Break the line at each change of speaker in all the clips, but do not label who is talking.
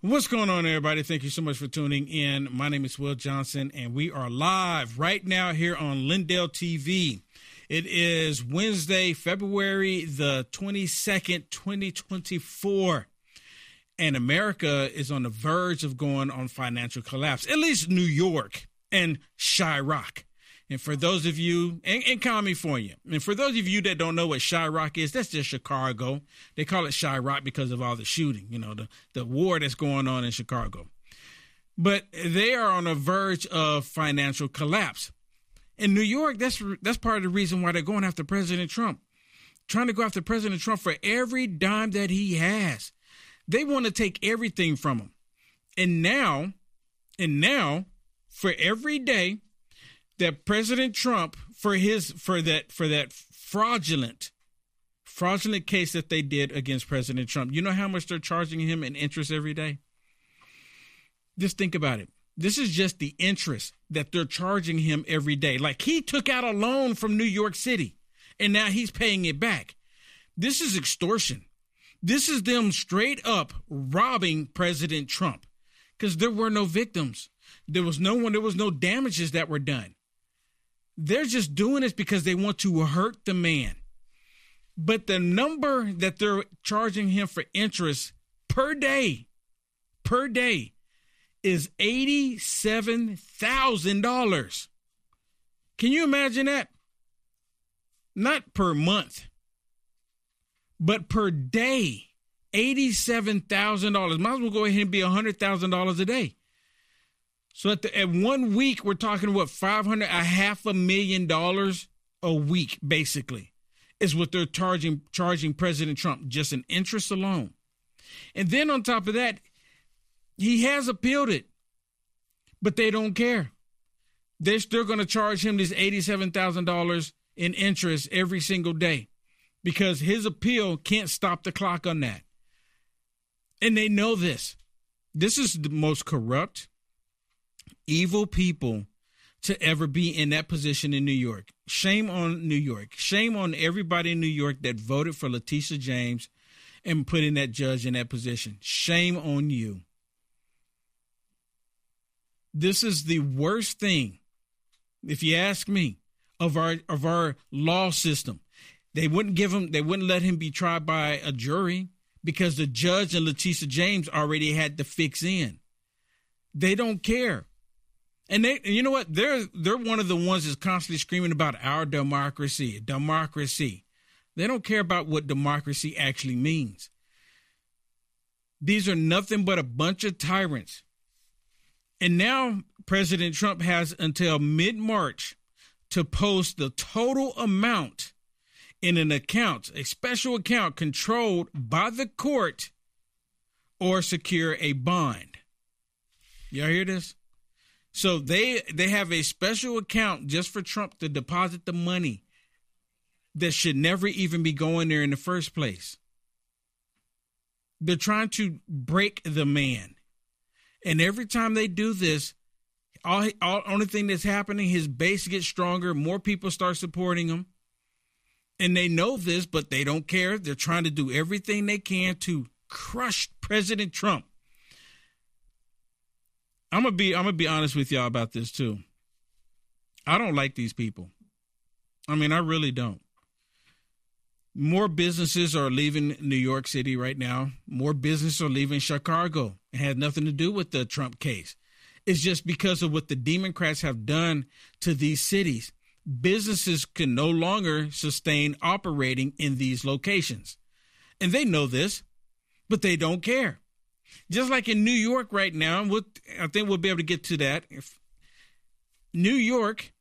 What's going on, everybody? Thank you so much for tuning in. My name is Will Johnson, and we are live right now here on Lindell TV. It is Wednesday, February the 22nd, 2024. And America is on the verge of going on financial collapse, at least New York and Chiraq. And for those of you, and, and California, and for those of you that don't know what Chiraq is, that's just Chicago. They call it Chiraq because of all the shooting, you know, the, the war that's going on in Chicago. But they are on the verge of financial collapse. In New York, that's that's part of the reason why they're going after President Trump, trying to go after President Trump for every dime that he has. They want to take everything from him. And now, and now, for every day that President Trump for his for that for that fraudulent fraudulent case that they did against President Trump. You know how much they're charging him in interest every day? Just think about it. This is just the interest that they're charging him every day. Like he took out a loan from New York City and now he's paying it back. This is extortion. This is them straight up robbing President Trump because there were no victims. There was no one, there was no damages that were done. They're just doing this because they want to hurt the man. But the number that they're charging him for interest per day, per day, is $87,000. Can you imagine that? Not per month, but per day. $87,000. Might as well go ahead and be $100,000 a day. So at, the, at one week, we're talking what five hundred, a half a million dollars a week, basically, is what they're charging charging President Trump just in interest alone. And then on top of that, he has appealed it, but they don't care. They're still going to charge him this eighty-seven thousand dollars in interest every single day because his appeal can't stop the clock on that. And they know this. This is the most corrupt evil people to ever be in that position in New York. Shame on New York. Shame on everybody in New York that voted for Letitia James and putting that judge in that position. Shame on you. This is the worst thing, if you ask me, of our of our law system. They wouldn't give him they wouldn't let him be tried by a jury because the judge and Letitia James already had the fix in. They don't care. And they, you know what? They're they're one of the ones that's constantly screaming about our democracy, democracy. They don't care about what democracy actually means. These are nothing but a bunch of tyrants. And now President Trump has until mid March to post the total amount in an account, a special account controlled by the court, or secure a bond. Y'all hear this? So they they have a special account just for Trump to deposit the money that should never even be going there in the first place. They're trying to break the man. And every time they do this, all, all only thing that's happening, his base gets stronger, more people start supporting him. And they know this, but they don't care. They're trying to do everything they can to crush President Trump. I'm gonna be I'm gonna be honest with y'all about this too. I don't like these people. I mean, I really don't. More businesses are leaving New York City right now. More businesses are leaving Chicago. It has nothing to do with the Trump case. It's just because of what the Democrats have done to these cities. Businesses can no longer sustain operating in these locations. And they know this, but they don't care. Just like in New York right now, we'll, I think we'll be able to get to that. If New York,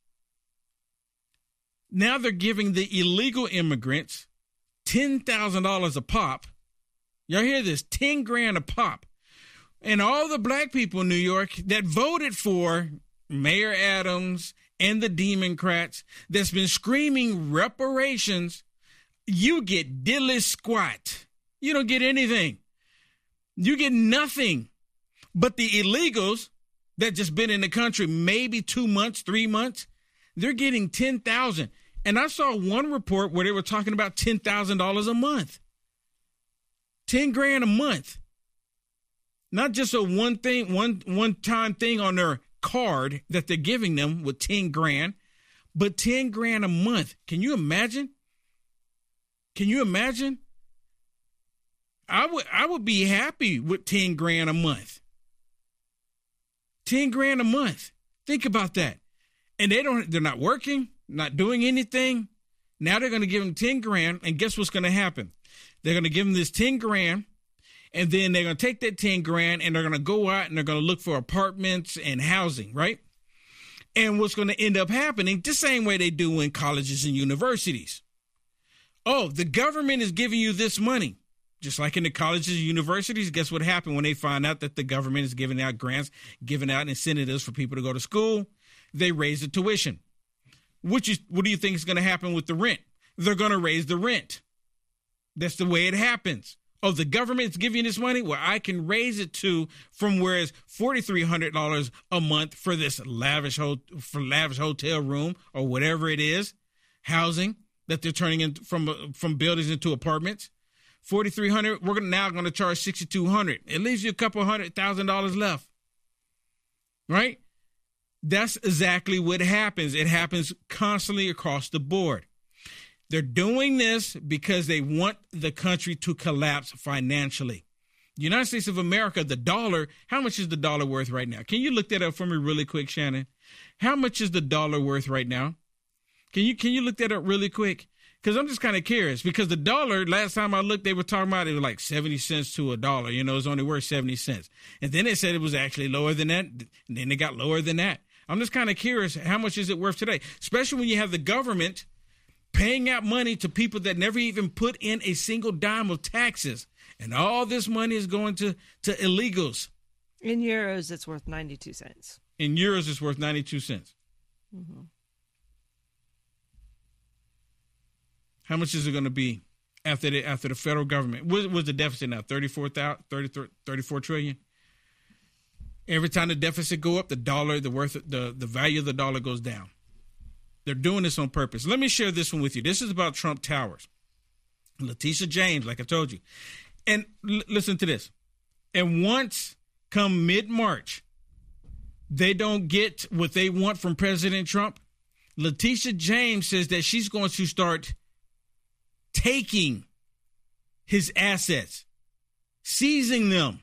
now they're giving the illegal immigrants $10,000 a pop. Y'all hear this? 10 grand a pop. And all the black people in New York that voted for Mayor Adams and the Democrats that's been screaming reparations, you get dilly squat. You don't get anything. You get nothing. But the illegals that just been in the country maybe two months, three months, they're getting ten thousand. And I saw one report where they were talking about ten thousand dollars a month. Ten grand a month. Not just a one thing, one one time thing on their card that they're giving them with 10 grand, but 10 grand a month. Can you imagine? Can you imagine? I would I would be happy with 10 grand a month. 10 grand a month. Think about that. And they don't they're not working, not doing anything. Now they're going to give them 10 grand and guess what's going to happen? They're going to give them this 10 grand and then they're going to take that 10 grand and they're going to go out and they're going to look for apartments and housing, right? And what's going to end up happening the same way they do in colleges and universities. Oh, the government is giving you this money. Just like in the colleges and universities, guess what happened when they find out that the government is giving out grants, giving out incentives for people to go to school? They raise the tuition. Which is, what do you think is going to happen with the rent? They're going to raise the rent. That's the way it happens. Oh, the government's giving this money? Well, I can raise it to from where it's forty three hundred dollars a month for this lavish ho- for lavish hotel room or whatever it is, housing that they're turning in from from buildings into apartments. 4300 we're now going to charge 6200 it leaves you a couple hundred thousand dollars left. Right? That's exactly what happens. It happens constantly across the board. They're doing this because they want the country to collapse financially. The united states of america the dollar how much is the dollar worth right now? Can you look that up for me really quick shannon? How much is the dollar worth right now? Can you can you look that up really quick because I'm just kind of curious because the dollar last time I looked, they were talking about it was like 70 cents to a dollar. You know, it's only worth 70 cents. And then they said it was actually lower than that. And then it got lower than that. I'm just kind of curious how much is it worth today, especially when you have the government paying out money to people that never even put in a single dime of taxes. And all this money is going to, to illegals.
In euros, it's worth 92 cents.
In euros, it's worth 92 cents. Mm-hmm. How much is it going to be after the after the federal government? What was the deficit now? 34, 30, 34 trillion. Every time the deficit go up, the dollar, the worth, the the value of the dollar goes down. They're doing this on purpose. Let me share this one with you. This is about Trump Towers. Letitia James, like I told you, and l- listen to this. And once come mid March, they don't get what they want from President Trump. Letitia James says that she's going to start taking his assets, seizing them.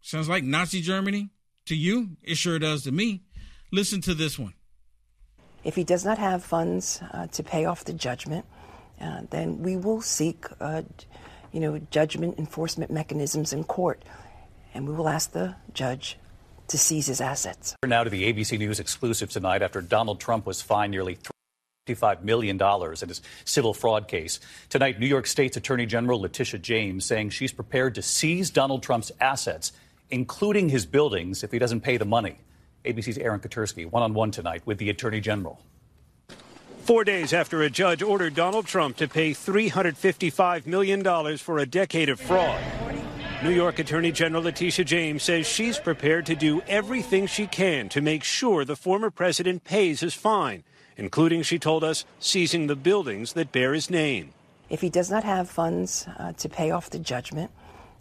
Sounds like Nazi Germany to you? It sure does to me. Listen to this one.
If he does not have funds uh, to pay off the judgment, uh, then we will seek, uh, you know, judgment enforcement mechanisms in court, and we will ask the judge to seize his assets.
Now to the ABC News exclusive tonight after Donald Trump was fined nearly. $55 million in his civil fraud case. Tonight, New York State's Attorney General Letitia James saying she's prepared to seize Donald Trump's assets, including his buildings, if he doesn't pay the money. ABC's Aaron Katersky, one on one tonight with the Attorney General.
Four days after a judge ordered Donald Trump to pay $355 million for a decade of fraud. New York Attorney General Letitia James says she's prepared to do everything she can to make sure the former president pays his fine including, she told us, seizing the buildings that bear his name.
If he does not have funds uh, to pay off the judgment,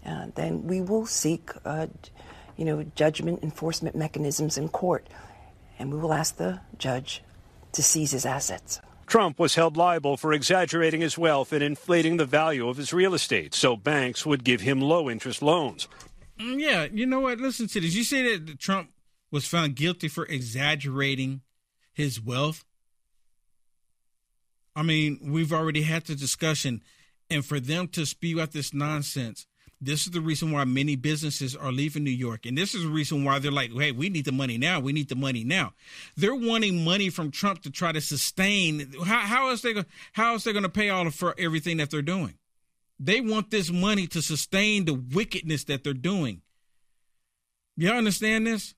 uh, then we will seek, uh, you know, judgment enforcement mechanisms in court, and we will ask the judge to seize his assets.
Trump was held liable for exaggerating his wealth and inflating the value of his real estate, so banks would give him low interest loans.
Mm, yeah, you know what? Listen to this. You say that Trump was found guilty for exaggerating his wealth. I mean, we've already had the discussion, and for them to spew out this nonsense, this is the reason why many businesses are leaving New York. And this is the reason why they're like, hey, we need the money now. We need the money now. They're wanting money from Trump to try to sustain. How, how is they how is they going to pay all for everything that they're doing? They want this money to sustain the wickedness that they're doing. Y'all understand this?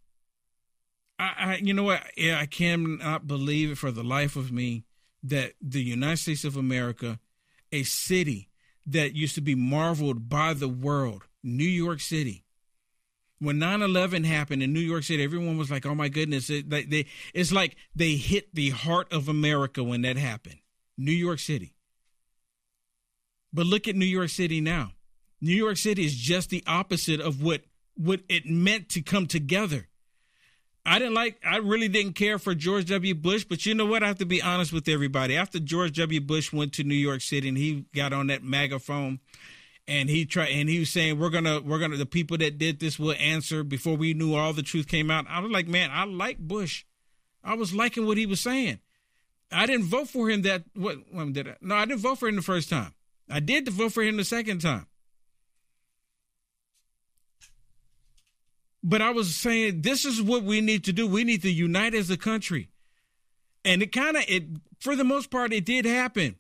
I, I you know what? Yeah, I cannot believe it for the life of me that the United States of America, a city that used to be marveled by the world, New York City, when 9-11 happened in new york city everyone was like oh my goodness. It, they, they, it's like they hit the heart of america when that happened. New york city. But look at new york city now. New York City is just the opposite of what what it meant to come together. I didn't like I really didn't care for George W. Bush, but you know what? I have to be honest with everybody. After George W. Bush went to New York City and he got on that megaphone and he tried and he was saying we're gonna we're gonna the people that did this will answer before we knew all the truth came out. I was like, man, I like Bush. I was liking what he was saying. I didn't vote for him that what when did I? No, I didn't vote for him the first time. I did to vote for him the second time. But I was saying this is what we need to do. We need to unite as a country. And it kind of it for the most part it did happen.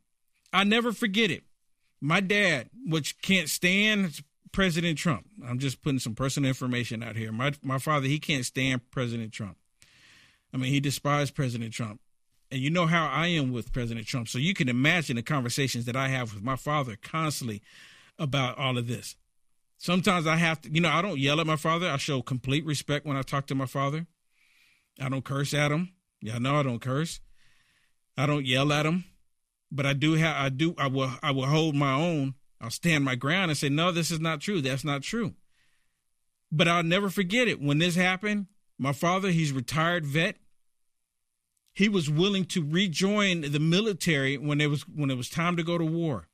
I never forget it. My dad, which can't stand President Trump. I'm just putting some personal information out here. My my father, he can't stand President Trump. I mean, he despised President Trump. And you know how I am with President Trump. So you can imagine the conversations that I have with my father constantly about all of this. Sometimes I have to, you know, I don't yell at my father. I show complete respect when I talk to my father. I don't curse at him. Y'all know I don't curse. I don't yell at him. But I do have I do I will I will hold my own. I'll stand my ground and say, No, this is not true. That's not true. But I'll never forget it. When this happened, my father, he's retired vet. He was willing to rejoin the military when it was when it was time to go to war.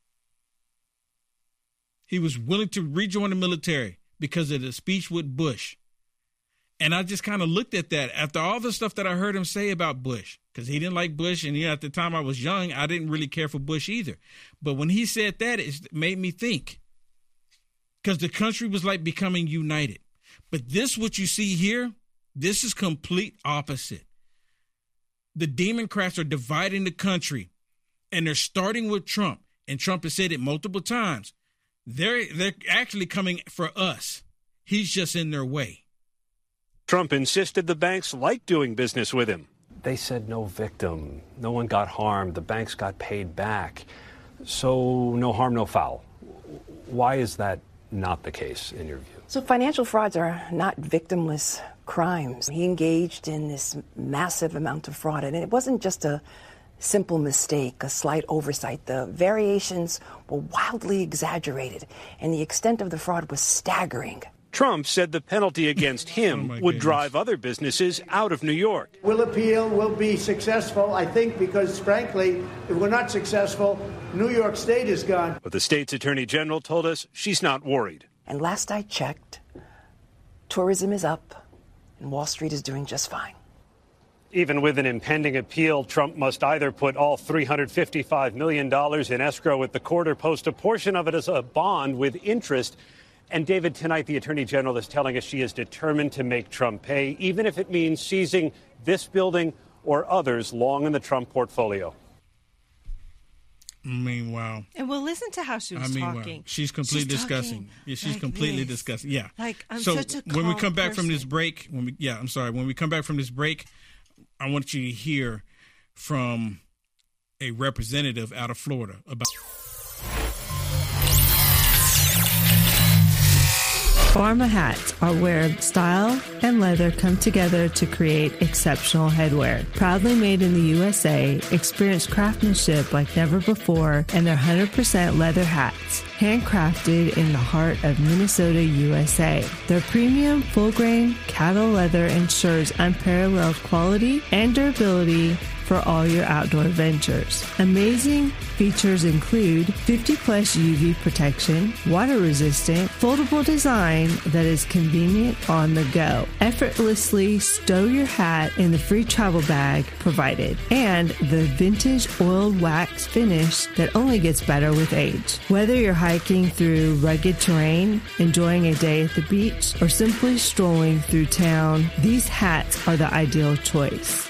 He was willing to rejoin the military because of the speech with Bush. And I just kind of looked at that after all the stuff that I heard him say about Bush, because he didn't like Bush. And at the time I was young, I didn't really care for Bush either. But when he said that, it made me think because the country was like becoming united. But this, what you see here, this is complete opposite. The Democrats are dividing the country, and they're starting with Trump. And Trump has said it multiple times. They're they're actually coming for us. He's just in their way.
Trump insisted the banks like doing business with him.
They said no victim, no one got harmed, the banks got paid back. So no harm, no foul. Why is that not the case in your view?
So financial frauds are not victimless crimes. He engaged in this massive amount of fraud, and it wasn't just a simple mistake, a slight oversight. The variations were wildly exaggerated, and the extent of the fraud was staggering.
Trump said the penalty oh against him
oh
would drive other businesses out of New York.
We'll appeal, we'll be successful, I think, because frankly, if we're not successful, New York State is gone.
But the state's attorney general told us she's not worried.
And last I checked, tourism is up, and Wall Street is doing just fine.
Even with an impending appeal, Trump must either put all $355 million in escrow at the court or post a portion of it as a bond with interest. And David, tonight the Attorney General is telling us she is determined to make Trump pay, even if it means seizing this building or others long in the Trump portfolio.
I mean, wow.
And we'll listen to how she was
I mean,
talking.
wow. She's completely
She's
discussing. Yeah, she's
like
completely
this.
discussing. Yeah.
Like, I'm
so
such a
when we come back from this break, when we yeah, I'm sorry. When we come back from this break, I want you to hear from a representative out of Florida about.
Pharma hats are where style and leather come together to create exceptional headwear. Proudly made in the USA, experience craftsmanship like never before, and they're 100% leather hats, handcrafted in the heart of Minnesota, USA. Their premium, full grain cattle leather ensures unparalleled quality and durability for all your outdoor ventures. Amazing features include 50 plus UV protection, water resistant, foldable design that is convenient on the go. Effortlessly stow your hat in the free travel bag provided, and the vintage oiled wax finish that only gets better with age. Whether you're hiking through rugged terrain, enjoying a day at the beach, or simply strolling through town, these hats are the ideal choice.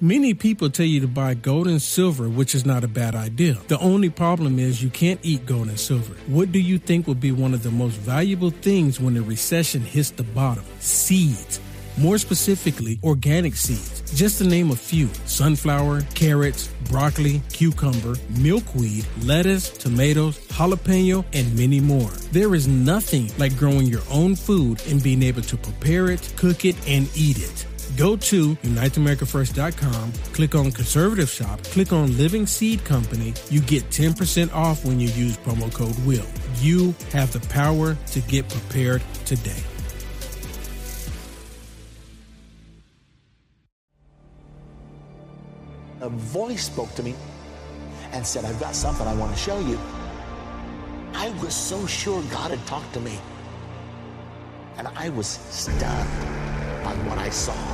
Many people tell you to buy gold and silver, which is not a bad idea. The only problem is you can't eat gold and silver. What do you think will be one of the most valuable things when the recession hits the bottom? Seeds. More specifically, organic seeds. Just to name a few sunflower, carrots, broccoli, cucumber, milkweed, lettuce, tomatoes, jalapeno, and many more. There is nothing like growing your own food and being able to prepare it, cook it, and eat it. Go to UniteAmericaFirst.com, click on Conservative Shop, click on Living Seed Company. You get 10% off when you use promo code WILL. You have the power to get prepared today.
A voice spoke to me and said, I've got something I want to show you. I was so sure God had talked to me. And I was stunned by what I saw.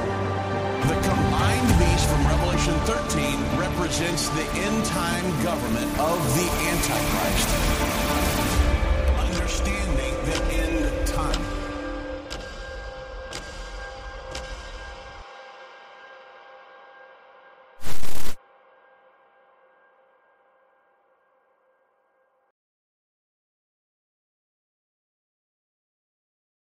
mind beast from Revelation 13 represents the end time government of the Antichrist.